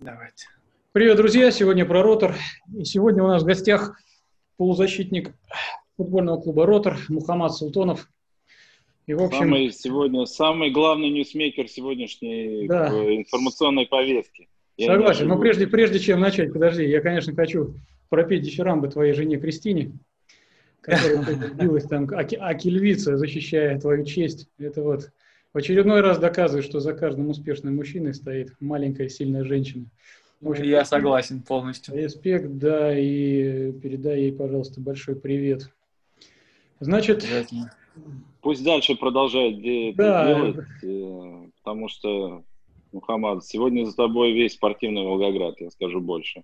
Давайте. Привет, друзья! Сегодня про Ротор. И сегодня у нас в гостях полузащитник футбольного клуба Ротор Мухаммад Султонов. И, в общем... самый, сегодня, самый главный ньюсмейкер сегодняшней да. информационной повестки. Я Согласен, но прежде, прежде чем начать, подожди, я, конечно, хочу пропеть дифирамбы твоей жене Кристине, которая билась там, аки львица, защищая твою честь. Это вот в очередной раз доказывает, что за каждым успешным мужчиной стоит маленькая сильная женщина. Общем, я согласен полностью. Респект, да, и передай ей, пожалуйста, большой привет. Значит... Пусть дальше продолжает да. делать, э, потому что, Мухаммад, сегодня за тобой весь спортивный Волгоград, я скажу больше.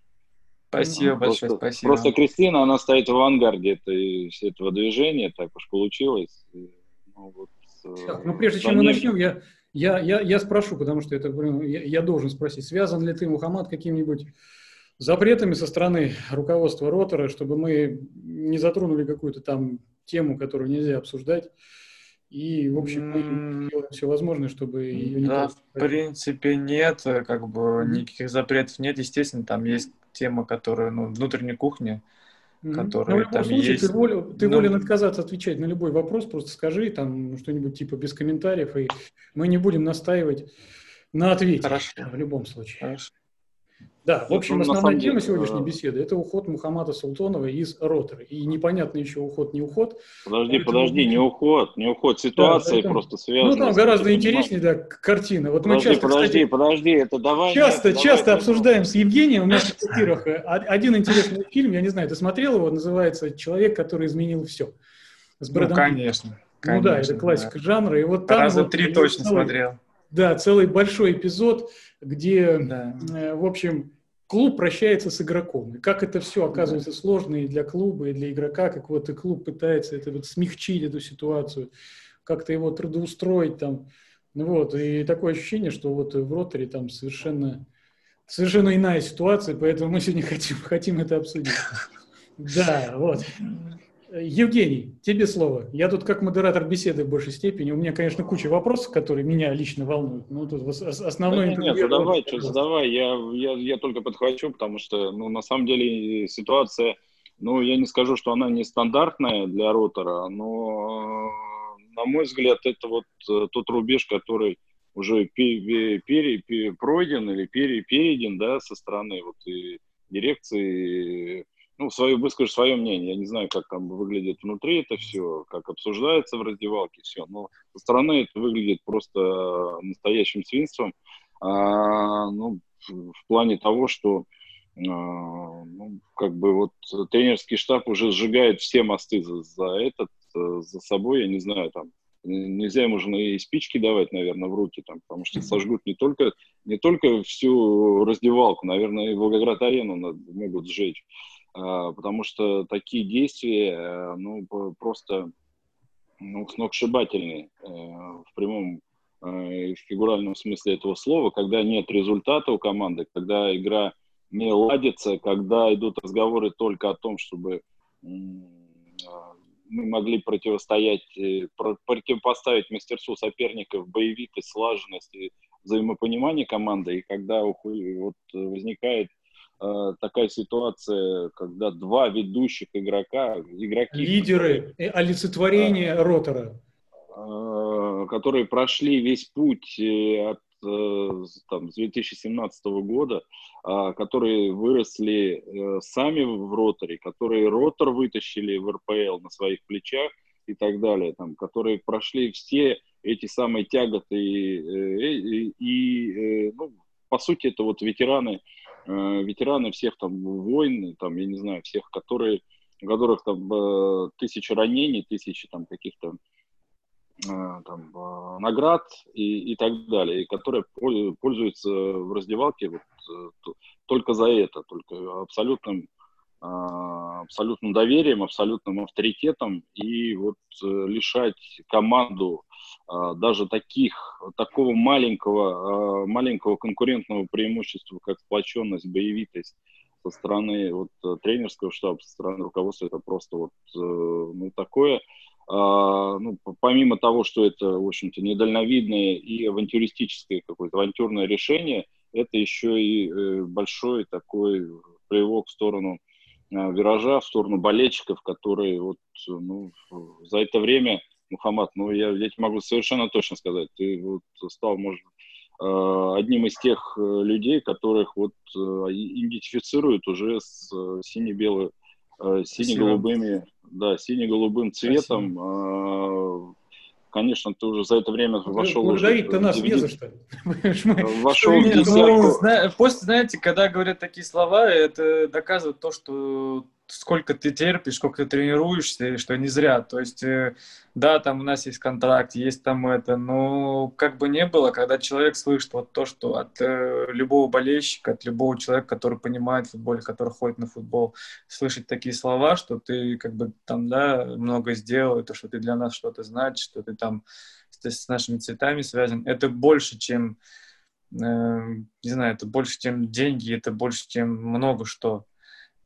Спасибо ну, большое, просто, спасибо. Просто Кристина, она стоит в авангарде этой, этого движения, так уж получилось. Ну, вот, так, ну прежде чем мы начнем, я, я, я, я спрошу, потому что это, я, я должен спросить, связан ли ты, Мухаммад, какими-нибудь запретами со стороны руководства Ротора, чтобы мы не затронули какую-то там тему, которую нельзя обсуждать, и, в общем, мы делаем все возможное, чтобы ее не... Да, в принципе, нет, как бы никаких запретов нет, естественно, там есть тема, которая, ну, внутренней кухни, который ну, там случае, есть. Ты, волен, ты ну, волен отказаться отвечать на любой вопрос, просто скажи там что-нибудь типа без комментариев, и мы не будем настаивать на ответе Хорошо. в любом случае. Хорошо. Да, в общем, основная тема сегодняшней беседы – это уход Мухаммада Султонова из ротора. И непонятно еще уход, не уход. Подожди, поэтому... подожди, не уход, не уход. Ситуация да, поэтому... просто связана. Ну, там гораздо интереснее, да, картина. Вот подожди, мы часто, подожди, кстати, подожди, это давай. Часто, нет, часто давай, обсуждаем с Евгением у нас в эфирах э, один интересный фильм, я не знаю, ты смотрел его, называется «Человек, который изменил все». С Брэдом ну, конечно, конечно. Ну да, это классика да. жанра. И вот там Раза вот, три точно целый, смотрел. Да, целый большой эпизод, где, да. э, в общем, клуб прощается с игроком. И как это все оказывается да. сложно и для клуба, и для игрока, как вот и клуб пытается это вот смягчить эту ситуацию, как-то его трудоустроить там. Ну вот, и такое ощущение, что вот в роторе там совершенно, совершенно иная ситуация, поэтому мы сегодня хотим, хотим это обсудить. Да, вот. Евгений, тебе слово. Я тут как модератор беседы в большей степени. У меня, конечно, куча вопросов, которые меня лично волнуют. Ну, тут основной... Да, нет, задавай, что задавай. Я, я, я только подхвачу, потому что, ну, на самом деле ситуация, ну, я не скажу, что она нестандартная для ротора, но, на мой взгляд, это вот э, тот рубеж, который уже пере, пере, пере, пройден или пере, перейден, да, со стороны вот и дирекции ну, свое, выскажу свое мнение. Я не знаю, как там выглядит внутри это все, как обсуждается в раздевалке все, но со стороны это выглядит просто настоящим свинством. А, ну, в плане того, что а, ну, как бы вот тренерский штаб уже сжигает все мосты за, за этот, за собой, я не знаю, там нельзя ему уже и спички давать, наверное, в руки, там, потому что сожгут не только, не только всю раздевалку, наверное, и Волгоград-арену могут сжечь. А, потому что такие действия, э, ну, просто ну, сногсшибательные э, в прямом э, и в фигуральном смысле этого слова, когда нет результата у команды, когда игра не ладится, когда идут разговоры только о том, чтобы мы могли противостоять, противопоставить мастерству соперников боевитость, слаженность и взаимопонимание команды, и когда вот возникает такая ситуация, когда два ведущих игрока, игроки... Лидеры, которые, олицетворение а, ротора. Которые прошли весь путь э, от там, с 2017 года, которые выросли сами в роторе, которые ротор вытащили в РПЛ на своих плечах и так далее, там, которые прошли все эти самые тяготы и, и, и ну, по сути, это вот ветераны Э, ветераны всех там войн, там, я не знаю, всех, которые, у которых там э, тысячи ранений, тысячи там каких-то э, там, наград и, и так далее, и которые пользуются в раздевалке вот, только за это, только абсолютным, абсолютным доверием, абсолютным авторитетом, и вот лишать команду а, даже таких, такого маленького, а, маленького конкурентного преимущества, как сплоченность, боевитость со стороны вот, э, тренерского штаба, со стороны руководства, это просто вот, э, ну, такое, а, ну, помимо того, что это, в общем-то, недальновидное и авантюристическое какое-то авантюрное решение, это еще и э, большой такой плевок в сторону э, виража, в сторону болельщиков, которые вот, ну, за это время, Мухаммад, ну, я, я тебе могу совершенно точно сказать, ты вот стал, может, э, одним из тех людей, которых вот идентифицируют уже с сине-белой, сине-голубыми, да, сине-голубым цветом. Спасибо конечно, ты уже за это время вошел... Благодарить-то нас не за что. Вошел в десятку. После, знаете, когда говорят такие слова, это доказывает то, что сколько ты терпишь, сколько ты тренируешься, и что не зря. То есть, э, да, там у нас есть контракт, есть там это, но как бы не было, когда человек слышит вот то, что от э, любого болельщика, от любого человека, который понимает футбол, который ходит на футбол, слышать такие слова, что ты как бы там, да, много сделал, то, что ты для нас что-то значишь, что ты там с, нашими цветами связан, это больше, чем, э, не знаю, это больше, чем деньги, это больше, чем много что.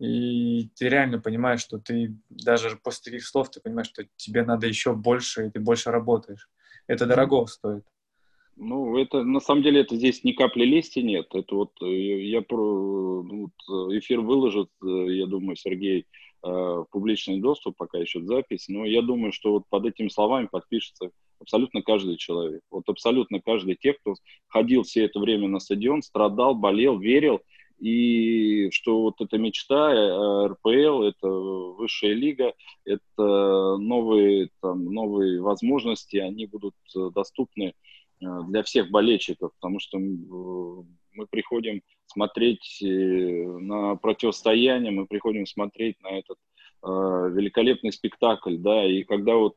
И ты реально понимаешь, что ты даже после таких слов ты понимаешь, что тебе надо еще больше, и ты больше работаешь. Это дорого стоит. Ну, это на самом деле это здесь ни капли лести нет. Это вот э, я про ну, вот, эфир выложит, э, я думаю, Сергей э, в публичный доступ, пока еще запись. Но я думаю, что вот под этими словами подпишется абсолютно каждый человек. Вот абсолютно каждый тех, кто ходил все это время на стадион, страдал, болел, верил и что вот эта мечта э, РПЛ, это высшая лига, это новые, там, новые возможности, они будут э, доступны э, для всех болельщиков, потому что мы приходим смотреть на противостояние, мы приходим смотреть на этот великолепный спектакль, да, и когда вот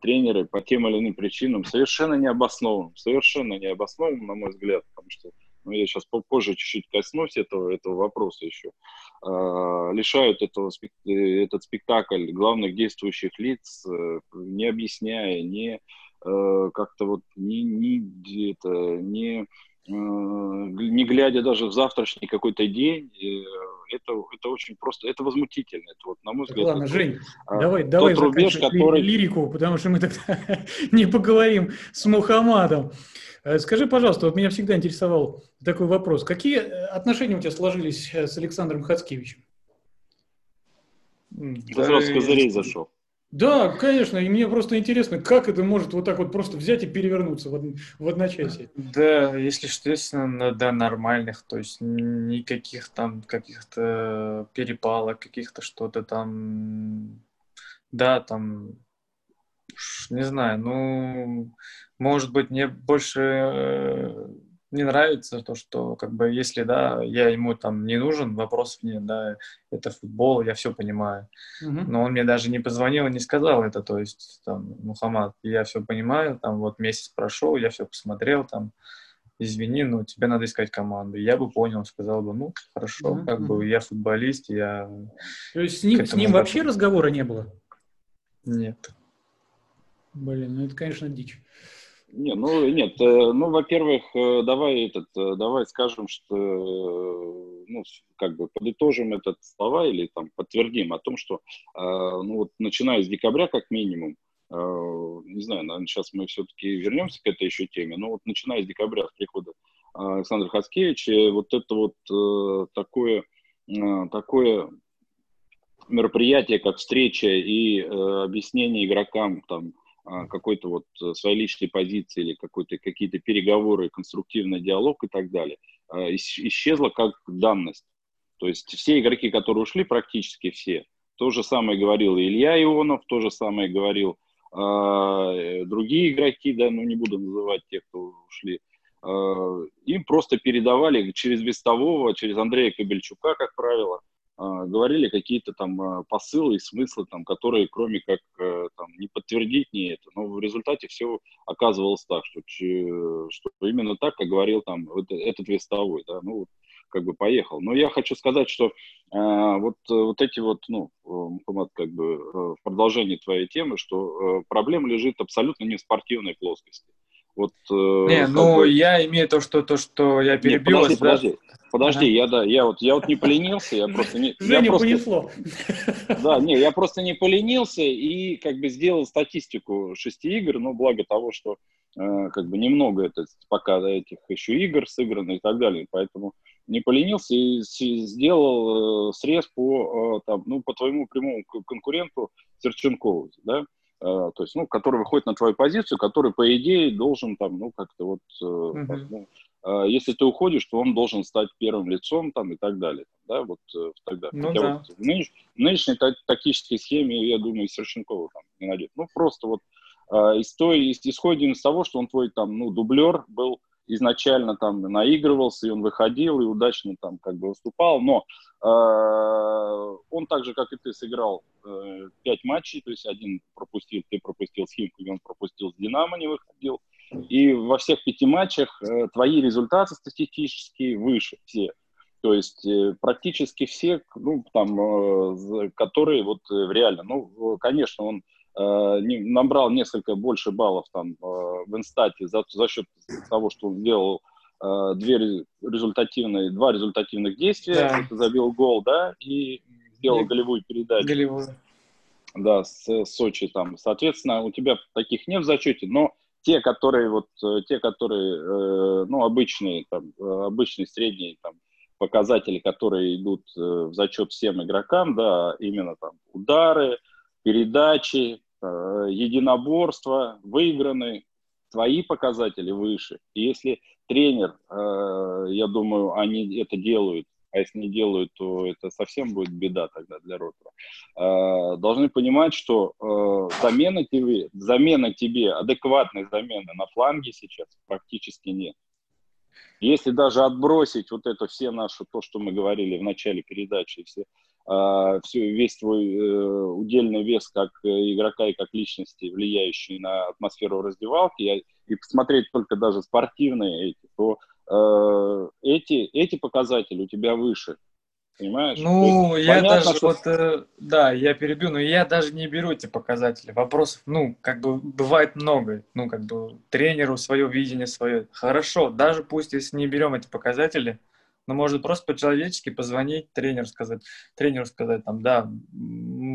тренеры по тем или иным причинам совершенно необоснованным, совершенно необоснованным, на мой взгляд, потому что ну, я сейчас попозже чуть-чуть коснусь этого, этого вопроса еще, э, лишают этого, этот спектакль главных действующих лиц, э, не объясняя, не э, как-то вот не, не, это, не, э, не глядя даже в завтрашний какой-то день, э, это, это очень просто, это возмутительно. Это вот, на мой взгляд, Ладно, это, Жень, а, давай, давай рубеж, который... лирику, потому что мы тогда не поговорим с Мухаммадом. Скажи, пожалуйста, вот меня всегда интересовал такой вопрос. Какие отношения у тебя сложились с Александром Хацкевичем? Да, сразу с козырей зашел. Да, конечно, и мне просто интересно, как это может вот так вот просто взять и перевернуться в, од... в одночасье. Да, если что, естественно, да, нормальных, то есть никаких там каких-то перепалок, каких-то что-то там, да, там, не знаю, ну, может быть, мне больше э, не нравится то, что как бы если, да, я ему там не нужен, вопросов нет, да, это футбол, я все понимаю. Uh-huh. Но он мне даже не позвонил и не сказал это, то есть, там, Мухаммад, я все понимаю, там вот месяц прошел, я все посмотрел, там, извини, но тебе надо искать команду. Я бы понял, сказал бы, ну, хорошо, uh-huh. как бы я футболист, я... То есть с ним, с ним вообще разговора не было? Нет. Блин, ну это, конечно, дичь. Не, ну нет, э, ну, во-первых, э, давай этот, э, давай скажем, что, ну, как бы подытожим этот слова или там подтвердим о том, что, ну, вот начиная с декабря, как минимум, не знаю, наверное, сейчас мы все-таки вернемся к этой еще теме, но вот начиная с декабря, с прихода Александра Хацкевича, вот это вот такое, такое мероприятие, как встреча и объяснение игрокам там, какой-то вот э, своей личной позиции или какой-то, какие-то переговоры, конструктивный диалог и так далее, а, исчезла как данность. То есть все игроки, которые ушли, практически все, то же самое говорил Илья Ионов, то же самое говорил э, другие игроки, да, ну не буду называть тех, кто ушли, э, им просто передавали через Вестового, через Андрея Кобельчука, как правило, а, говорили какие-то там а, посылы и смыслы, там, которые кроме как э, там, не подтвердить не это. Но в результате все оказывалось так, что, что именно так, как говорил там этот вестовой, да, ну вот как бы поехал. Но я хочу сказать, что э, вот, вот эти вот, ну, Мухаммад, как бы э, в продолжении твоей темы, что э, проблема лежит абсолютно не в спортивной плоскости. Вот, э, не, ну бы... я имею то, что то, что я перебил. Не, подожди, подожди. Подожди, ага. я да, я вот я вот не поленился, я просто не. Женю я просто, понесло. Да, не, я просто не поленился и как бы сделал статистику шести игр, ну благо того, что э, как бы немного это пока этих еще игр сыграно и так далее, поэтому не поленился и сделал э, срез по э, там, ну по твоему прямому конкуренту Серченкову, да, Uh, то есть, ну, который выходит на твою позицию, который, по идее, должен там, ну, как-то вот, ну, а, если ты уходишь, то он должен стать первым лицом там и так далее. Да, вот э, тогда. Ну, Хотя да. вот в, нынеш, нынешней тактической схеме, я думаю, Серченкова там не найдет. Ну, просто вот э, из той, исходим из того, что он твой там, ну, дублер был изначально там наигрывался, и он выходил, и удачно там как бы выступал, но э, он так же, как и ты, сыграл э, пять матчей, то есть один пропустил, ты пропустил с Химкой, он пропустил с Динамо, не выходил, и во всех пяти матчах э, твои результаты статистические выше все. То есть э, практически все, ну, там, э, которые вот в реально, ну, конечно, он не, набрал несколько больше баллов там в инстате за, за счет того, что он сделал две результативные, два результативных действия, да. забил гол, да, и сделал голевую передачу. Голевую. Да, с Сочи там. Соответственно, у тебя таких нет в зачете, но те, которые вот, э, те, которые, э, ну, обычные, там, э, обычные средние, там, показатели, которые идут в зачет всем игрокам, да, именно там удары, передачи, единоборства, выиграны, твои показатели выше. И если тренер, я думаю, они это делают а если не делают, то это совсем будет беда тогда для ротора. Э, должны понимать, что э, замена тебе, замена тебе, адекватной замены на фланге сейчас практически нет. Если даже отбросить вот это все наши, то, что мы говорили в начале передачи, все, э, все, весь твой э, удельный вес как игрока и как личности, влияющий на атмосферу раздевалки, и, и посмотреть только даже спортивные эти, то Э, эти, эти показатели у тебя выше. Понимаешь? Ну, есть, я понятно, даже что... вот, э, да, я перебью, но я даже не беру эти показатели. Вопросов, ну, как бы бывает много. Ну, как бы тренеру свое видение свое. Хорошо, даже пусть если не берем эти показатели, но может просто по-человечески позвонить тренеру сказать, тренеру сказать там, да,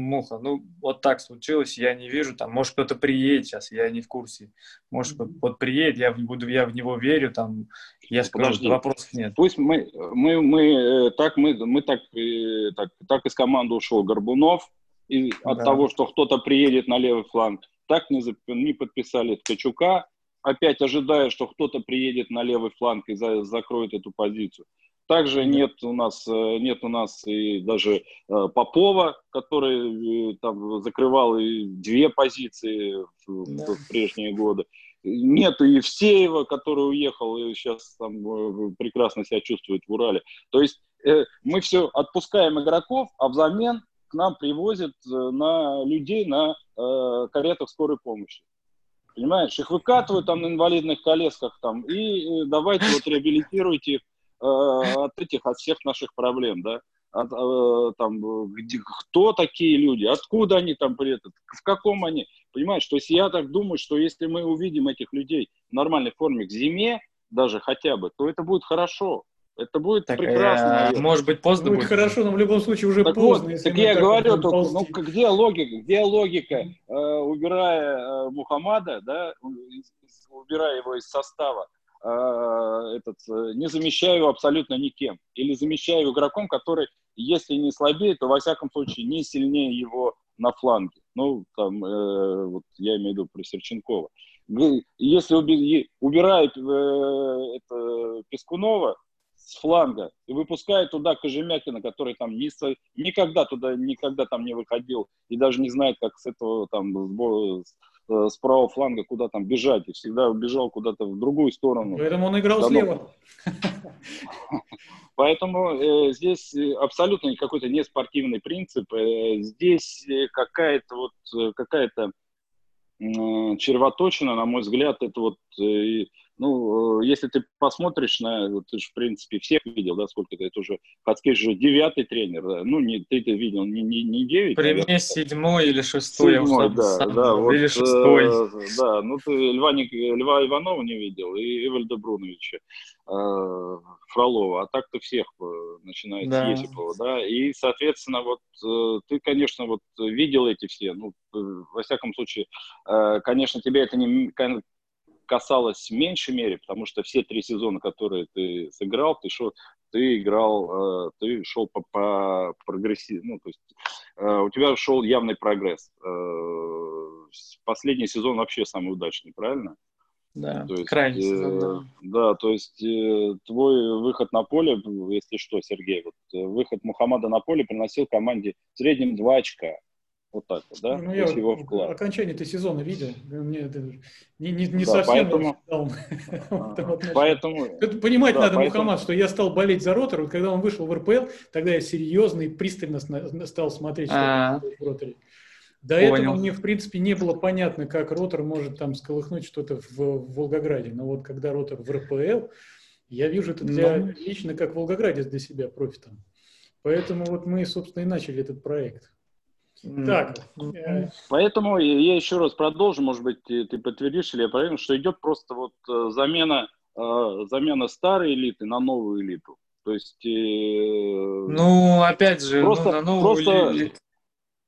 муха, ну вот так случилось, я не вижу, там, может кто-то приедет сейчас, я не в курсе, может вот, вот приедет, я буду, я в него верю, там, я скажу, Подожди. вопросов нет. Пусть мы, мы, мы э, так, мы, мы так, э, так, так из команды ушел Горбунов, и от да. того, что кто-то приедет на левый фланг, так не, не подписали Ткачука, опять ожидая, что кто-то приедет на левый фланг и за, закроет эту позицию. Также нет у нас, э, нет у нас и даже э, Попова, который э, там закрывал и две позиции в, да. в прежние годы. Нет и Евсеева, который уехал и сейчас там прекрасно себя чувствует в Урале. То есть мы все отпускаем игроков, а взамен к нам привозят на людей на каретах скорой помощи. Понимаешь, их выкатывают там на инвалидных колесках там, и давайте вот реабилитируйте их от этих, от всех наших проблем, да, от, э, там, где, кто такие люди, откуда они там при этом, в каком они, понимаешь, то есть я так думаю, что если мы увидим этих людей в нормальной форме к зиме, даже хотя бы, то это будет хорошо, это будет так, прекрасно. Э, может быть, поздно будет. будет хорошо, но в любом случае уже так поздно. Вот, так я так говорю, только, ну где логика, где логика, э, убирая э, Мухаммада, да, убирая его из состава, этот, э, не замещаю абсолютно никем. Или замещаю игроком, который, если не слабее, то во всяком случае не сильнее его на фланге. Ну, там, э, вот я имею в виду про Серченкова. Если уби, убирают э, это, Пескунова с фланга и выпускают туда Кожемякина, который там ни, никогда туда никогда там не выходил и даже не знает, как с этого там с, Э, с правого фланга куда там бежать, и всегда бежал куда-то в другую сторону. Поэтому он играл Давно. слева. Поэтому э, здесь абсолютно какой-то неспортивный принцип. Э, здесь какая-то вот какая-то э, червоточина, на мой взгляд, это вот э, ну, э, если ты посмотришь на, ты же, в принципе, всех видел, да, сколько это уже, Хацкевич же девятый тренер, да, ну, не, ты это видел, не, не, не девять. При мне седьмой или шестой, седьмой, я да, да, вот, или шестой. Э, да, ну, ты Льва, Льва Иванова не видел, и Эвальда Бруновича э, Фролова, а так-то всех, э, начиная да. с Есипова, да, и, соответственно, вот э, ты, конечно, вот видел эти все, ну, во всяком случае, конечно, тебе это не касалось в меньшей мере, потому что все три сезона, которые ты сыграл, ты шел, ты играл, э, ты шел по, по прогрессиву, ну, то есть э, у тебя шел явный прогресс. Э, последний сезон вообще самый удачный, правильно? Да, то есть, крайний сезон, да. Да, то есть твой выход на поле, если что, Сергей, вот выход Мухаммада на поле приносил команде в среднем 2 очка. Вот так вот, да? Ну, я его вклад. окончание ты сезона видел. Мне это не, не, не да, совсем поэтому, поэтому Тут понимать да, надо, поэтому... Мухаммад, что я стал болеть за Ротор. Вот когда он вышел в РПЛ, тогда я серьезно и пристально стал смотреть, что а. в Роторе. До Понял. этого мне, в принципе, не было понятно, как Ротор может там сколыхнуть что-то в, в Волгограде. Но вот когда Ротор в РПЛ, я вижу это для, Но... лично как в Волгограде для себя профитом. Поэтому вот мы, собственно, и начали этот проект. Так. Э, Поэтому я еще раз продолжу, может быть, ты, подтвердишь или я проверю, что идет просто вот э, замена, э, замена старой элиты на новую элиту. То есть... Ну, опять же, ну, просто, ну, на новую просто, элиту.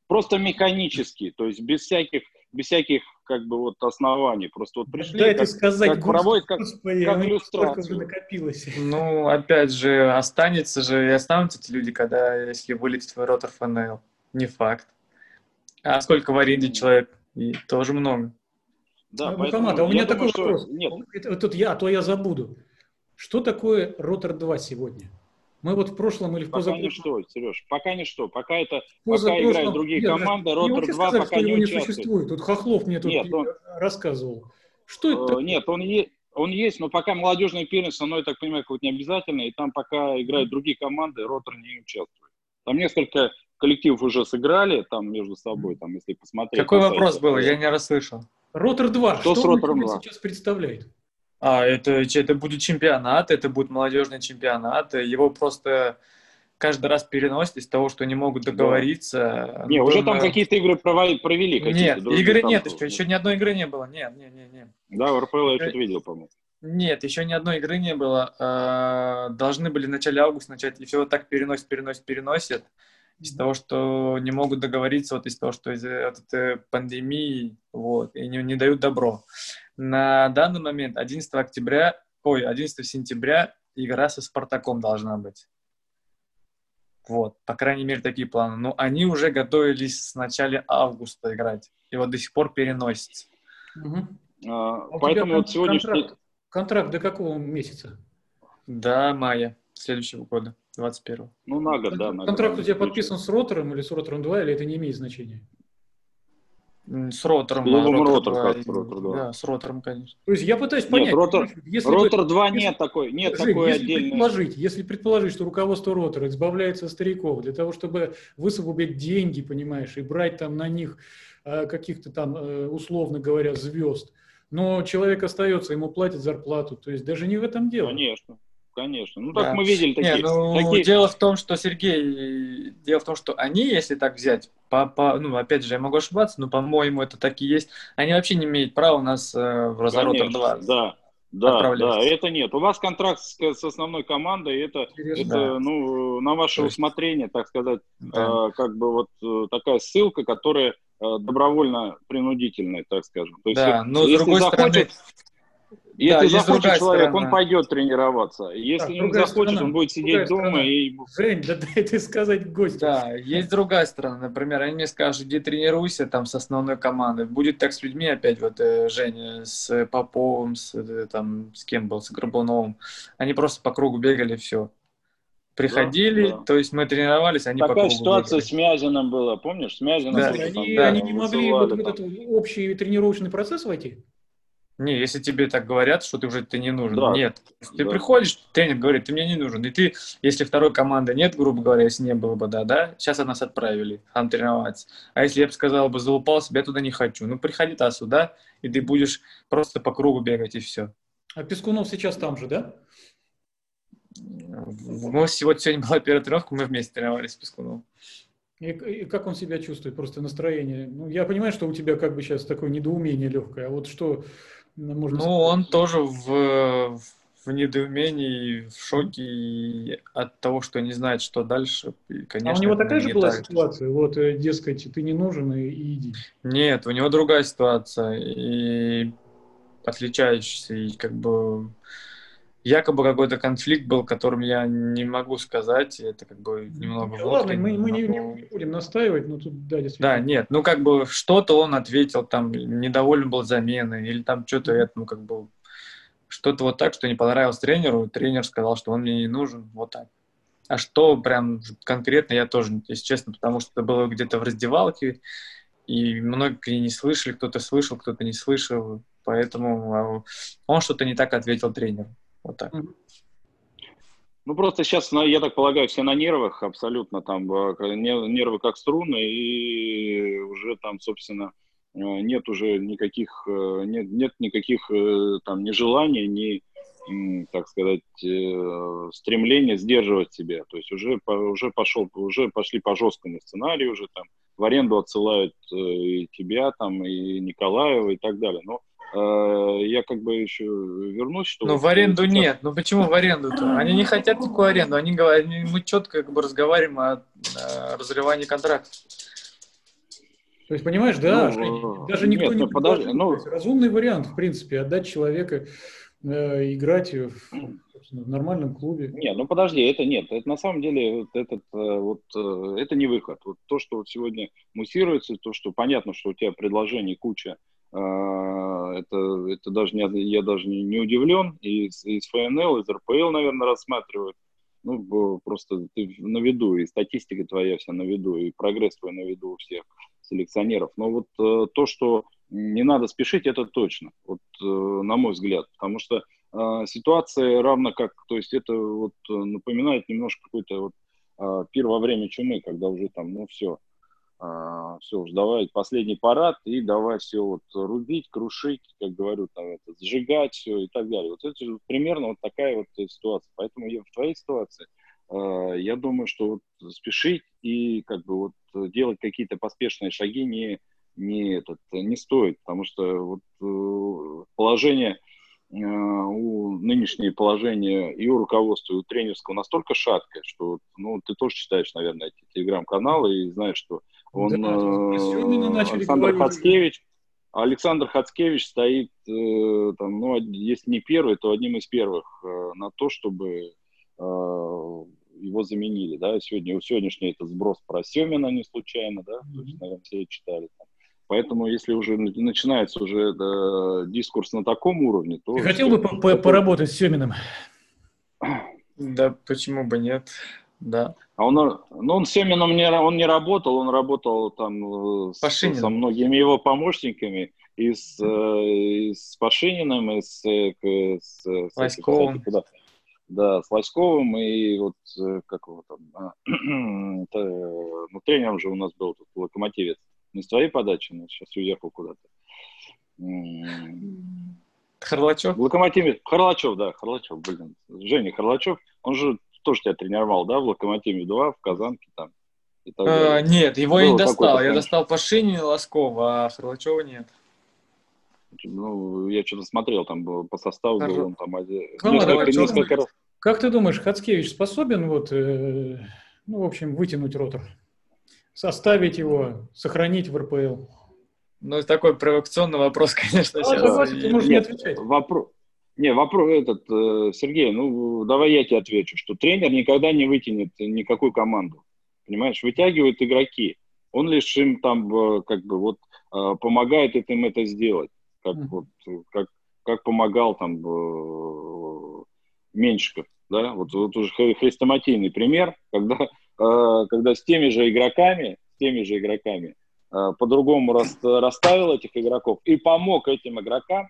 просто механически, то есть без всяких, без всяких как бы вот оснований. Просто вот пришли, Дайте как, сказать, как проводят, как, Господи, как иллюстрацию. накопилось. Ну, опять же, останется же и останутся эти люди, когда, если вылетит в ротор ФНЛ. Не факт. А сколько в аренде человек? И тоже много. Да, ну, команда, у меня такой думаю, вопрос. Нет. Это, тут я, а то я забуду. Что такое Ротор 2 сегодня? Мы вот в прошлом или в позапрошлом... Пока ничто, Сереж, пока ничто. Пока это, пока играют другие нет, команды, Ротор 2 сказали, пока не, не участвует. существует. Тут Хохлов мне тут нет, он... рассказывал. Что это? Такое? Нет, он, е... он есть, но пока молодежное первенство, но, я так понимаю, какое-то не обязательно, и там пока играют другие команды, Ротор не участвует. Там несколько коллективов уже сыграли там между собой, там, если посмотреть. Какой вопрос был? Я не расслышал. Ротор 2. Что, что с Ротором 2? сейчас представляет? А, это, это будет чемпионат, это будет молодежный чемпионат. Его просто каждый раз переносят из того, что не могут договориться. Да. Не, уже там какие-то игры провели. Нет, игры нет еще, еще ни одной игры не было. Нет, нет, нет, нет. Да, в РПЛ я что-то видел, по-моему. Нет, еще ни одной игры не было. А, должны были в начале августа начать, и все вот так переносят, переносят, переносят из того, что не могут договориться, вот из того, что из-за этой пандемии, вот, и не, не дают добро. На данный момент 11 октября, ой, 11 сентября игра со Спартаком должна быть. Вот, по крайней мере, такие планы. Но они уже готовились с начала августа играть. И вот до сих пор переносится. Угу. А, а поэтому вот сегодняшний... Контракт, контракт до какого месяца? До мая следующего года. 21 Ну, на год, да. На Контракт год. у тебя подписан с ротором или с ротором 2, или это не имеет значения? С ротором. С ротор, ротор, 2, как, ротор, да. да, с ротором, конечно. То есть я пытаюсь понять. Нет, ротор, если ротор 2 если, нет такой, нет Жень, такой если отдельной. Предположить, если предположить, что руководство ротора избавляется от стариков для того, чтобы высвободить деньги, понимаешь, и брать там на них э, каких-то там, э, условно говоря, звезд, но человек остается, ему платят зарплату, то есть даже не в этом дело. Конечно. Конечно. Ну, так да. мы видели такие, Не, ну, такие... Дело в том, что, Сергей, дело в том, что они, если так взять, по, по, ну, опять же, я могу ошибаться, но, по-моему, это так и есть, они вообще не имеют права у нас э, в Розоротор 2 да. Да, да, это нет. У вас контракт с, с основной командой, это, это да. ну, на ваше есть... усмотрение, так сказать, да. э, как бы вот э, такая ссылка, которая э, добровольно-принудительная, так скажем. То есть, да, но с другой захочет, стороны, если да, захочет человек, сторона. он пойдет тренироваться. Если да, не захочет, сторона. он будет сидеть дома сторона. и... Жень, да дай ты сказать гостю. Да, есть другая сторона. Например, они мне скажут, иди тренируйся там с основной командой. Будет так с людьми опять, вот э, Женя с Поповым, с, э, там, с кем был, с Горбуновым. Они просто по кругу бегали, все. Приходили, да, да. то есть мы тренировались, они Такая по кругу ситуация бегали. с Мязиным была, помнишь? С Мязиным. Да. Они, да. они не могли вот в этот общий тренировочный процесс войти? Не, если тебе так говорят, что ты уже ты не нужен. Да. Нет. Ты да. приходишь, тренер говорит, ты мне не нужен. И ты, если второй команды нет, грубо говоря, если не было бы, да, да, сейчас нас отправили там тренироваться. А если я бы сказал бы, залупал себя, туда не хочу. Ну, приходи та сюда, и ты будешь просто по кругу бегать, и все. А Пескунов сейчас там же, да? Мы сегодня, сегодня была первая тренировка, мы вместе тренировались с Пескуновым. И, и как он себя чувствует, просто настроение? Ну, я понимаю, что у тебя как бы сейчас такое недоумение легкое, а вот что можно Ну, сказать? он тоже в, в недоумении, в шоке от того, что не знает, что дальше. И, конечно, а у него такая же была ситуация, вот, э, дескать, ты не нужен и, и иди. Нет, у него другая ситуация, и отличающаяся, и как бы якобы какой-то конфликт был, которым я не могу сказать, это как бы немного Ну, ладно, мы, мы не, не- будем настаивать, но тут, да, действительно. Да, нет, ну как бы что-то он ответил, там, недоволен был заменой, или там что-то это, ну как бы что-то вот так, что не понравилось тренеру, и тренер сказал, что он мне не нужен, вот так. А что прям конкретно, я тоже, если честно, потому что это было где-то в раздевалке, и многие не слышали, кто-то слышал, кто-то не слышал, поэтому а, он что-то не так ответил тренеру. Вот так. Ну, просто сейчас, ну, я так полагаю, все на нервах абсолютно, там, э, не- нервы как струны, и уже там, собственно, э, нет уже никаких, э, нет, нет никаких там ни желаний, ни, так сказать, стремления сдерживать себя. То есть уже, уже пошел, уже пошли по жесткому сценарию, уже там в аренду отсылают и тебя, там, и Николаева, и так далее. Но я как бы еще вернусь, что... Ну, в аренду сейчас- нет. Ну, почему в аренду-то? Они не хотят никакую аренду. Они говорят, мы четко как бы разговариваем о, о разрывании контракта. То есть, понимаешь, да, Ну, Жень, даже никто нет, не ну, подожди, ну- разумный вариант, в принципе, отдать человека э, играть в, в нормальном клубе. Не, ну подожди, это нет, это на самом деле вот этот э, вот э, это не выход. Вот то, что вот сегодня муссируется, то, что понятно, что у тебя предложений куча, э, это это даже не, я даже не, не удивлен. И из, из ФНЛ, из РПЛ, наверное, рассматривают. Ну просто ты на виду, и статистика твоя вся на виду, и прогресс твой на виду у всех селекционеров. Но вот э, то, что не надо спешить, это точно, вот э, на мой взгляд, потому что э, ситуация равно как, то есть это вот э, напоминает немножко какой-то вот э, пир во время чумы, когда уже там, ну все, все уж давай последний парад и давай все вот рубить, крушить, как говорю, там это, сжигать все и так далее. Вот это примерно вот такая вот ситуация. Поэтому я в твоей ситуации э, я думаю, что вот спешить и как бы вот делать какие-то поспешные шаги не не этот не стоит, потому что вот э, положение э, у нынешнее положение и у руководства, и у тренерского настолько шаткое, что ну ты тоже читаешь, наверное, эти телеграм-каналы и знаешь, что он Да, э, начали Александр говорить. Хацкевич Александр Хацкевич стоит, э, там, ну, если не первый, то одним из первых э, на то, чтобы э, его заменили, да, сегодня, сегодняшний это сброс про Семина не случайно, да, то есть, наверное, все читали. там. Поэтому, если уже на- начинается уже да, дискурс на таком уровне, то... Ты хотел бы по- по- поработать с Семиным? Да, почему бы нет? Да. А он, ну, он с Семином не, он не работал, он работал там э, с- со многими его помощниками, и с, э, и с Пашининым, и с, э, с, с- Лоськовым. кстати, да, с Лоськовым, и вот как его там, а, это, ну, тренером же у нас был тут локомотивец. Не с твоей подачи, но сейчас уехал куда-то. Харлачев? В Локомотиве Харлачев, да, Харлачев, блин. Женя Харлачев, он же тоже тебя тренировал, да, в Локомотиве 2, в Казанке там. и так А, далее. нет, его я не достал. Я достал Пашинина и Лоскова, а Харлачева нет. Ну, я что-то смотрел, там было по составу Харло- был он там один- Ну, несколько, Харлачев. несколько раз. Как ты думаешь, Хацкевич способен, вот, э, ну, в общем, вытянуть ротор? Составить его, сохранить в РПЛ? Ну, такой провокационный вопрос, конечно, А, сейчас. давай, И- ты можешь не Нет, отвечать. Вопрос. Не, вопрос этот, э, Сергей, ну, давай я тебе отвечу, что тренер никогда не вытянет никакую команду. Понимаешь, вытягивают игроки. Он лишь им там, э, как бы, вот, э, помогает им это сделать. Как, Мгм. вот, как, как помогал там Меньшиков, да, вот, вот уже хре- хрестоматийный пример, когда, когда с теми же игроками, с теми же игроками по-другому рас- расставил этих игроков и помог этим игрокам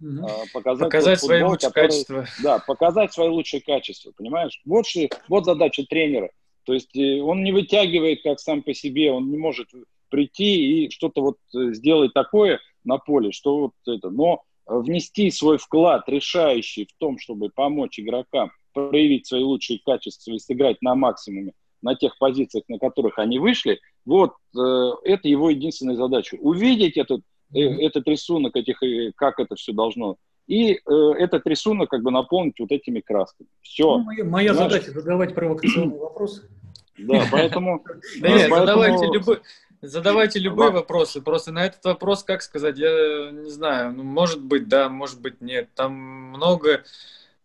Э, показать, Показать тот свои футбол, лучшие который- качества. Да, показать свои лучшие качества, понимаешь? Вот, ши- вот задача тренера. То есть э, он не вытягивает как сам по себе, он не может прийти и что-то вот э, сделать такое на поле, что вот это. Но внести свой вклад решающий в том, чтобы помочь игрокам проявить свои лучшие качества и сыграть на максимуме на тех позициях, на которых они вышли, вот э, это его единственная задача. Увидеть этот, э, этот рисунок, этих, э, как это все должно и э, этот рисунок как бы наполнить вот этими красками. Все. Ну, моя моя задача задавать провокационные вопросы. Да, поэтому... Задавайте любой... Задавайте любые вопросы. Просто на этот вопрос, как сказать, я не знаю. Ну, может быть, да, может быть, нет. Там много...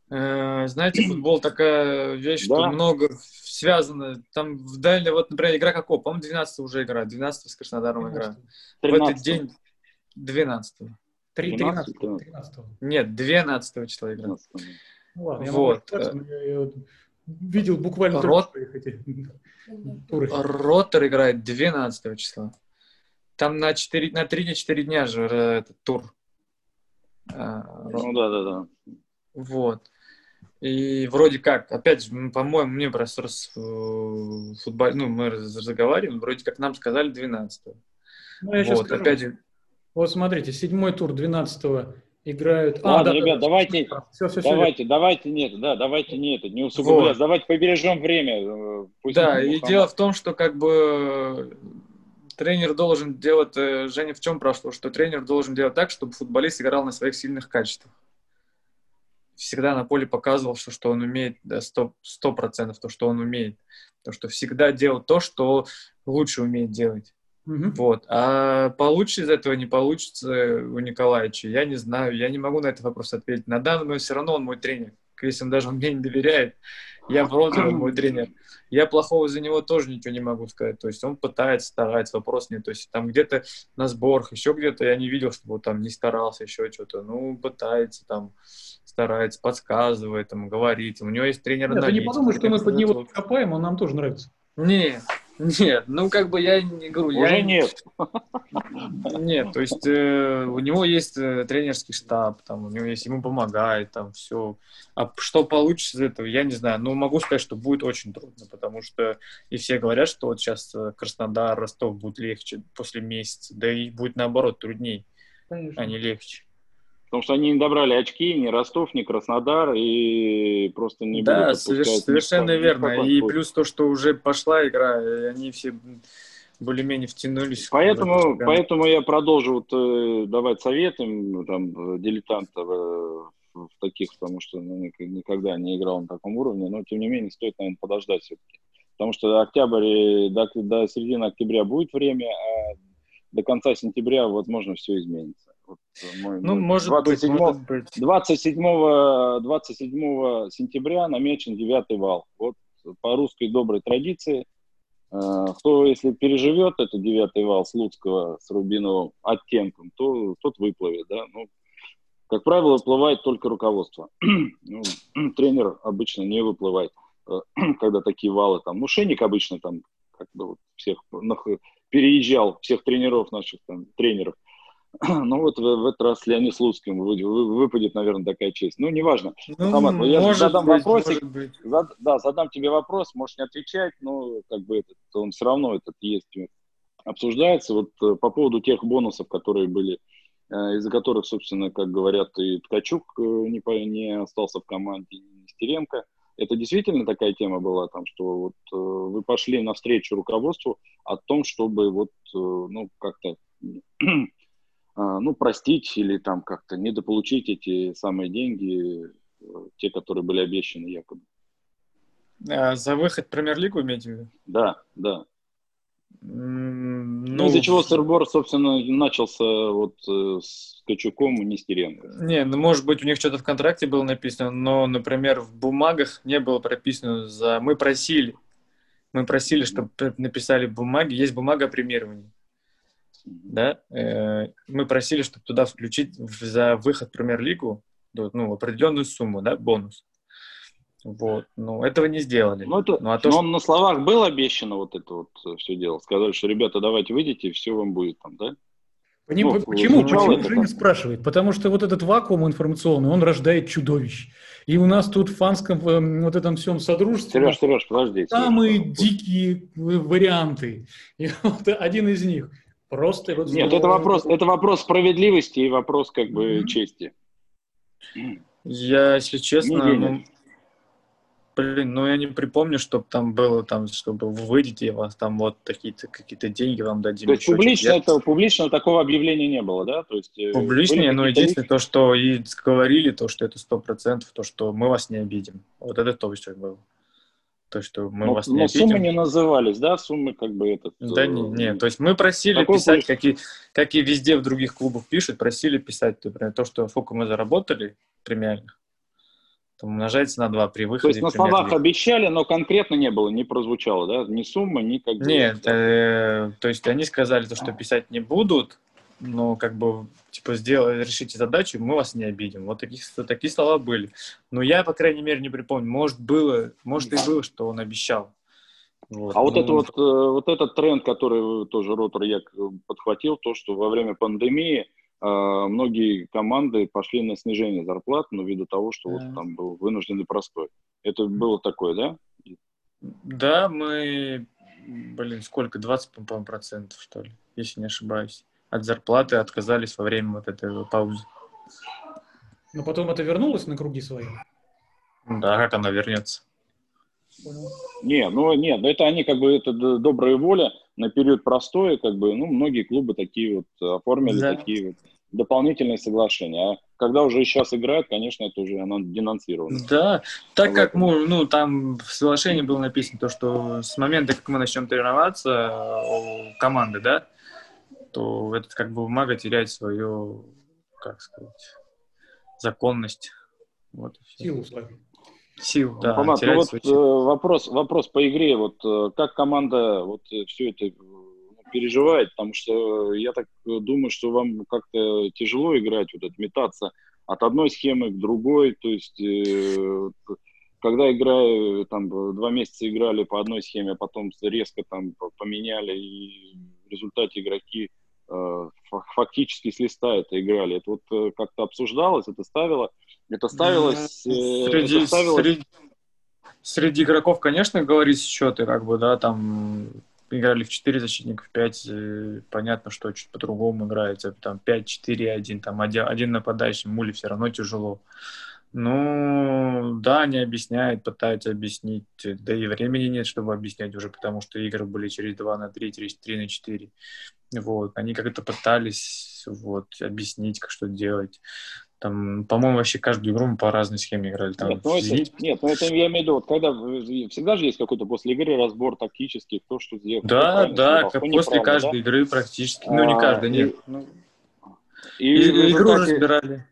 Э, знаете, футбол такая вещь, да. что много связано. Там в дальней, вот, например, игра какого? По-моему, 12 уже игра. 12 с Краснодаром игра. В этот день 12 -го. 13, 13. Нет, 12 числа игра. Ну, ладно, вот. я, могу я, я видел буквально Рот... эти туры. Ротор играет 12 числа. Там на, 4, на 3-4 дня же э, этот тур. А, ну да, да, да. Вот. И вроде как, опять же, по-моему, мне просто раз э, футбол, ну, мы разговариваем, вроде как нам сказали 12 ну, я вот, опять же, вот смотрите, седьмой тур 12 играют. А, Ладно, да, ребят, да, давайте, все, все, давайте, все. давайте, нет, да, давайте не это, не усугублять, вот. давайте побережем время. Э, пусть да, и дело в том, что как бы тренер должен делать, э, Женя в чем прошло, что тренер должен делать так, чтобы футболист играл на своих сильных качествах. Всегда на поле показывал, что, что он умеет, да, сто процентов то, что он умеет. То, что всегда делал то, что лучше умеет делать. Угу. Вот. А получится из этого, не получится у Николаевича, я не знаю, я не могу на этот вопрос ответить. На данный момент все равно он мой тренер. Если он даже мне не доверяет, я вроде он мой тренер. Я плохого за него тоже ничего не могу сказать. То есть он пытается, старается, вопрос нет. То есть там где-то на сборах, еще где-то я не видел, чтобы он там не старался, еще что-то. Ну, пытается там, старается, подсказывает, там, говорит. У него есть тренер Нет, ты не подумай, что мы под него копаем, он нам тоже нравится. Нет, нет, ну как бы я не говорю. Уже я... нет. Нет, то есть э, у него есть э, тренерский штаб, там у него есть, ему помогает, там все. А что получится из этого, я не знаю. Но могу сказать, что будет очень трудно, потому что и все говорят, что вот сейчас э, Краснодар, Ростов будет легче после месяца, да и будет наоборот трудней, Конечно. а не легче. Потому что они не добрали очки, ни Ростов, ни Краснодар, и просто не Да, совершенно верно. И плюс то, что уже пошла игра, и они все более-менее втянулись. Поэтому, поэтому я продолжу вот, э, давать советы там, дилетантов э, в таких, потому что ну, никогда не играл на таком уровне, но тем не менее стоит, наверное, подождать все-таки. Потому что октябрь, до, до середины октября будет время, а до конца сентября, возможно, все изменится. Вот э, мой, ну, может 27, быть, может быть. 27, 27 сентября намечен девятый вал. Вот по русской доброй традиции, э, кто, если переживет этот девятый вал с Луцкого, с Рубиновым оттенком, то тот выплывет. Да? Ну, как правило, выплывает только руководство. ну, тренер обычно не выплывает, э, когда такие валы там. Ну, Шеник обычно там как бы вот всех переезжал, всех тренеров наших там, тренеров Ну вот в, в этот раз Леонид Слуцким вы, вы, выпадет, наверное, такая честь. Ну, неважно. Ну, Хамат, я может задам быть, вопросик. Может быть. Зад, да, задам тебе вопрос, можешь не отвечать, но как бы этот, он все равно этот есть, обсуждается. Вот э, по поводу тех бонусов, которые были, э, из-за которых, собственно, как говорят, и Ткачук э, не, не остался в команде, и Нестеренко. Это действительно такая тема была, там, что вот вы пошли навстречу руководству о том, чтобы вот, ну, как-то ну, простить или там как-то недополучить эти самые деньги, э, те, которые были обещаны якобы. А за выход в премьер-лигу имеете в виду? Да, да. Ну, из-за чего Сырбор, собственно, начался вот э, с Качуком и Нестеренко. Не, ну, может быть, у них что-то в контракте было написано, но, например, в бумагах не было прописано за... Мы просили, мы просили, чтобы написали бумаги, есть бумага о премировании да, э, мы просили, чтобы туда включить за выход в премьер-лигу ну, определенную сумму, да, бонус. Вот, ну, этого не сделали. Ну, это, ну, а то, но что... на словах было обещано вот это вот э, все дело. Сказали, что, ребята, давайте выйдите, и все вам будет там, да? Поним... Ну, почему? Почему это Женя спрашивает? Потому что вот этот вакуум информационный, он рождает чудовищ. И у нас тут в фанском э, вот этом всем содружестве Сереж, Сереж, подожди, самые Сереж, дикие варианты. И вот один из них – Просто вот... Нет, это вопрос, это вопрос справедливости и вопрос как бы mm-hmm. чести. Я, если честно, ну, блин, ну я не припомню, чтобы там было, там, чтобы вы выйдете, вас там вот такие-то какие-то деньги вам дадим. То есть публично, это, публично такого объявления не было, да? То есть, э, Публичнее, но единственное то, что и говорили, то, что это сто процентов, то, что мы вас не обидим. Вот это то, что было. То, что мы но, вас не но обидим. суммы не назывались, да? Суммы как бы этот... Да не, не. То есть мы просили Какой писать, как и, как и везде в других клубах пишут, просили писать, например, то, что сколько мы заработали премиальных, там умножается на 2 при выходе. То есть на словах обещали, но конкретно не было, не прозвучало, да? Ни сумма, ни как бы... Нет, э, то есть они сказали, то, что писать не будут, но как бы, типа, сделай, решите задачу, мы вас не обидим. Вот такие, такие слова были. Но я, по крайней мере, не припомню. Может, было, может и было, что он обещал. Вот. А ну, вот, это вот, э, вот этот тренд, который тоже Ротор Як подхватил, то, что во время пандемии многие команды пошли на снижение зарплат, но ввиду того, что да. вот там был вынужденный простой. Это было такое, да? Да, мы, блин, сколько, 20, по-моему, процентов, что ли, если не ошибаюсь. От зарплаты отказались во время вот этой паузы. Но потом это вернулось на круги свои? Да, как она вернется? Не, ну нет, ну это они как бы, это добрая воля на период простой, как бы, ну, многие клубы такие вот оформили, да. такие вот дополнительные соглашения. А когда уже сейчас играют, конечно, это уже оно денонсировано. Да, так как мы, ну, там в соглашении было написано то, что с момента, как мы начнем тренироваться у команды, да, то этот как бы бумага теряет свою, как сказать, законность. Вот Силу свою. Сил, да. Фанат, ну вот э, вопрос, вопрос по игре. Вот э, как команда вот э, все это переживает, потому что я так думаю, что вам как-то тяжело играть, вот это метаться от одной схемы к другой, то есть э, когда играю, там два месяца играли по одной схеме, а потом резко там поменяли, и в результате игроки э, фактически с листа это играли. Это вот э, как-то обсуждалось, это ставило, это ставилось... Э, среди, это ставилось... Среди, среди игроков, конечно, говорить счеты, как бы, да, там играли в 4 защитника, в 5, э, понятно, что чуть по-другому играется, там 5-4-1, там один, один нападающий, мули все равно тяжело. Ну, да, они объясняют, пытаются объяснить, да и времени нет, чтобы объяснять уже, потому что игры были через 2 на 3, через 3 на 4. Вот, они как-то пытались вот, объяснить, как что делать. Там, по-моему, вообще каждую игру мы по разной схеме играли. Там, нет, ну это, нет, ну это я имею в виду, вот когда всегда же есть какой-то после игры разбор тактический, кто что сделал. Да, да, как после каждой да? игры практически. Ну, не а, каждой, нет. Ну, и, и, и игру разбирали.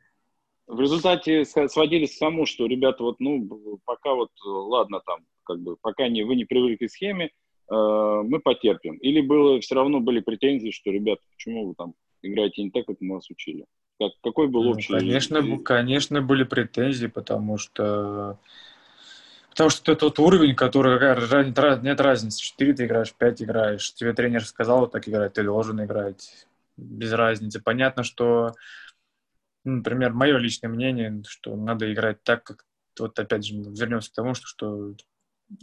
В результате сводились к тому, что ребята вот, ну, пока вот, ладно, там, как бы, пока не, вы не привыкли к схеме, э, мы потерпим. Или было, все равно были претензии, что, ребята, почему вы там играете не так, как мы вас учили? Как, какой был ну, общий? Ну, конечно, конечно, были претензии, потому что Потому что это тот уровень, который нет разницы, 4 ты играешь, 5 играешь. Тебе тренер сказал так играть, ты должен играть. Без разницы. Понятно, что, например, мое личное мнение, что надо играть так, как вот опять же вернемся к тому, что, что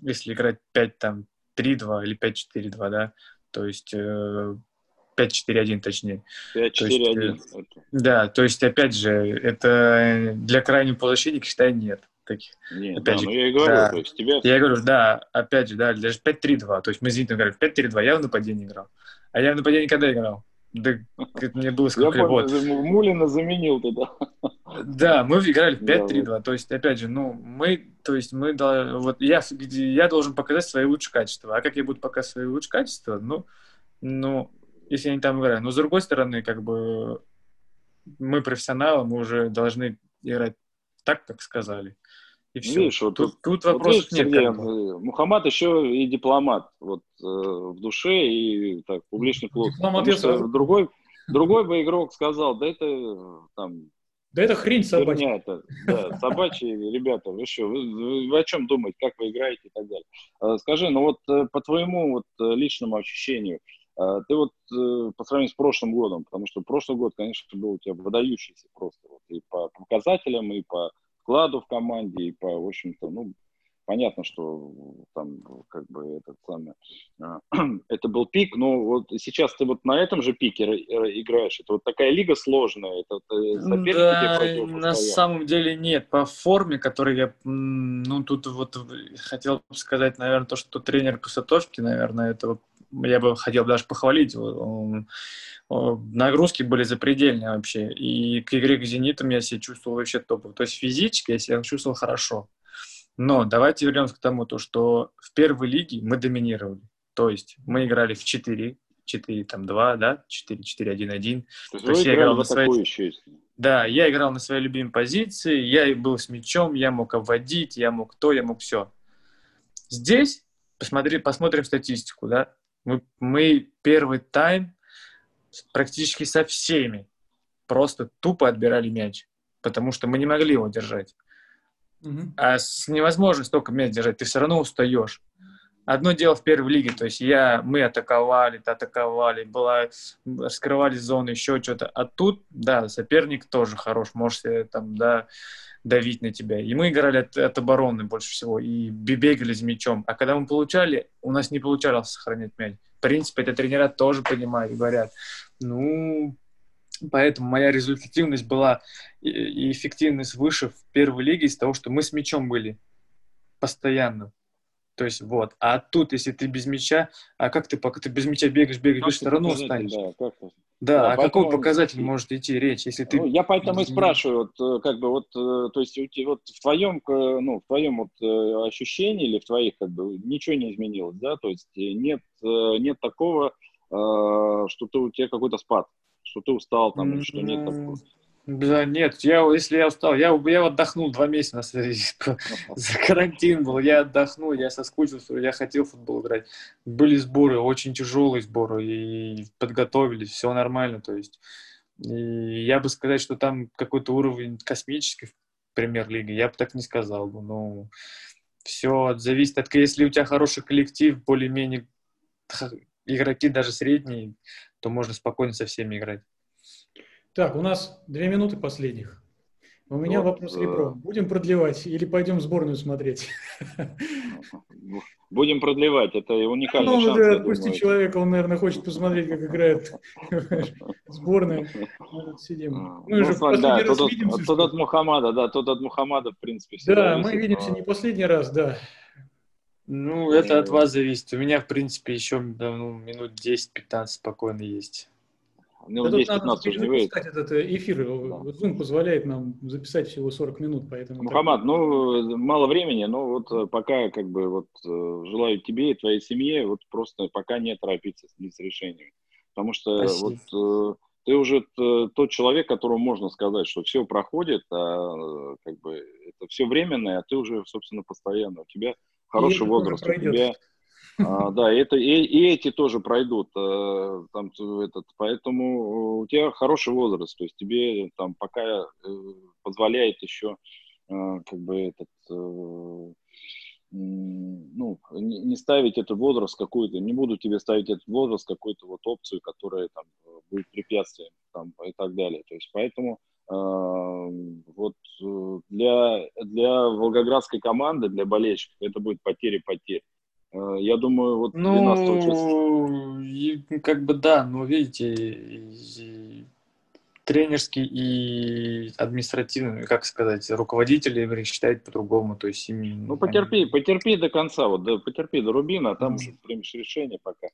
если играть 5 там 3-2 или 5-4-2, да, то есть э, 5-4-1 точнее. 5-4-1. Э, да, то есть, опять же, это для крайнего полузащитника, считай, нет таких. Нет, опять да, же, ну я и говорю, да, то есть тебе... Я говорю, да, опять же, да, даже 5-3-2, то есть мы с Зенитом играли в 5-3-2, я в нападении играл. А я в нападении когда играл? Да, мне было сколько вот. Мулина заменил тогда. Да, мы играли в 5-3-2. Да, то есть, опять же, ну, мы, то есть, мы, вот я, я должен показать свои лучшие качества. А как я буду показывать свои лучшие качества? Ну, ну, если они там играют. Но с другой стороны, как бы мы профессионалы, мы уже должны играть так, как сказали. И все. Видишь, вот тут, тут вопросов вот нет. Сергей, Мухаммад еще и дипломат вот, э, в душе и так, публичный клуб. Дипломат я сразу... другой, другой бы игрок сказал, да это там... Да это хрень собачья. Это, да, собачьи ребята, вы что, вы, вы, вы о чем думаете, как вы играете и так далее. Э, скажи, ну вот э, по твоему вот э, личному ощущению, а, ты вот э, по сравнению с прошлым годом, потому что прошлый год, конечно, был у тебя выдающийся просто вот, и по показателям, и по вкладу в команде, и по, в общем-то, ну, понятно, что там как бы этот самый, а, это был пик, но вот сейчас ты вот на этом же пике играешь. Это вот такая лига сложная, это соперники да, на самом деле нет. По форме, которой я, ну тут вот хотел сказать, наверное, то, что тренер Пусатовки, наверное, это вот я бы хотел даже похвалить. Нагрузки были запредельные вообще. И к игре к «Зенитам» я себя чувствовал вообще топово. То есть физически я себя чувствовал хорошо. Но давайте вернемся к тому, то, что в первой лиге мы доминировали. То есть мы играли в 4, 4, там, 2, да, 4, 4, 1, 1. То, то есть я играл на своей... Еще, Да, я играл на своей любимой позиции, я был с мячом, я мог обводить, я мог то, я мог все. Здесь, посмотри, посмотрим статистику, да, мы, мы первый тайм практически со всеми просто тупо отбирали мяч, потому что мы не могли его держать. Угу. А с, невозможно столько мяч держать, ты все равно устаешь. Одно дело в первой лиге, то есть я, мы атаковали, атаковали, была, раскрывали зоны, еще что-то. А тут, да, соперник тоже хорош, можешь там, да, давить на тебя. И мы играли от, от обороны больше всего, и бегали с мячом. А когда мы получали, у нас не получалось сохранять мяч. В принципе, это тренера тоже понимают и говорят, ну, Поэтому моя результативность была и эффективность выше в первой лиге из того, что мы с мячом были постоянно. То есть вот. А тут, если ты без мяча, а как ты, пока ты без мяча бегаешь, бегаешь, без сторону останешь? Да, как да, да, а поэтому... какой показатель может идти речь, если ты... Ну, я поэтому и спрашиваю, вот, э, как бы, вот, э, то есть, вот в твоем, ну, в твоем вот э, ощущении или в твоих, как бы, ничего не изменилось, да, то есть нет, нет такого, что ты, у тебя какой-то спад что ты устал там, или что нет такого? Да, нет, я, если я устал, я, я отдохнул два месяца, за карантин был, я отдохнул, я соскучился, я хотел в футбол играть. Были сборы, очень тяжелые сборы, и подготовились, все нормально, то есть. И я бы сказать, что там какой-то уровень космический в премьер-лиге, я бы так не сказал бы, но все зависит от, если у тебя хороший коллектив, более-менее игроки даже средние, то можно спокойно со всеми играть. Так, у нас две минуты последних. У меня вот, вопрос, Ребро. Э, Будем продлевать или пойдем в сборную смотреть? Будем продлевать, это уникальный ну, шанс. Да, отпусти человека, он, наверное, хочет посмотреть, как играет сборная. Сидим. Мы ну, же да, тот, от, видимся, тот от Мухаммада, да, тот от Мухаммада, в принципе. Да, мы видимся не последний раз, да. Ну, это от вас зависит. У меня, в принципе, еще ну, минут 10-15 спокойно есть. Ну, да 10 15 уже не этот э, эфир. Да. Zoom позволяет нам записать всего 40 минут, поэтому... Мухаммад, так... ну, мало времени, но вот э, пока, как бы, вот, э, желаю тебе и твоей семье, вот просто пока не торопиться с, с решением. Потому что Спасибо. вот ты уже тот человек, которому можно сказать, что все проходит, а как бы это все временное, а ты уже, собственно, постоянно. У тебя хороший возраст у тебя. А, да, это, и, и эти тоже пройдут. А, там, этот, поэтому у тебя хороший возраст, то есть тебе там пока э, позволяет еще а, как бы этот э, ну, не, ставить этот возраст какую-то, не буду тебе ставить этот возраст какую-то вот опцию, которая там будет препятствием там и так далее. То есть поэтому вот э, для, для волгоградской команды, для болельщиков, это будет потери потерь. Э, я думаю, вот ну, 12 как бы да, но видите, тренерский и административный, как сказать, руководители считают по-другому, то есть именно... Ну, потерпи, потерпи до конца, вот, да, потерпи до Рубина, а там mm. уже примешь решение пока.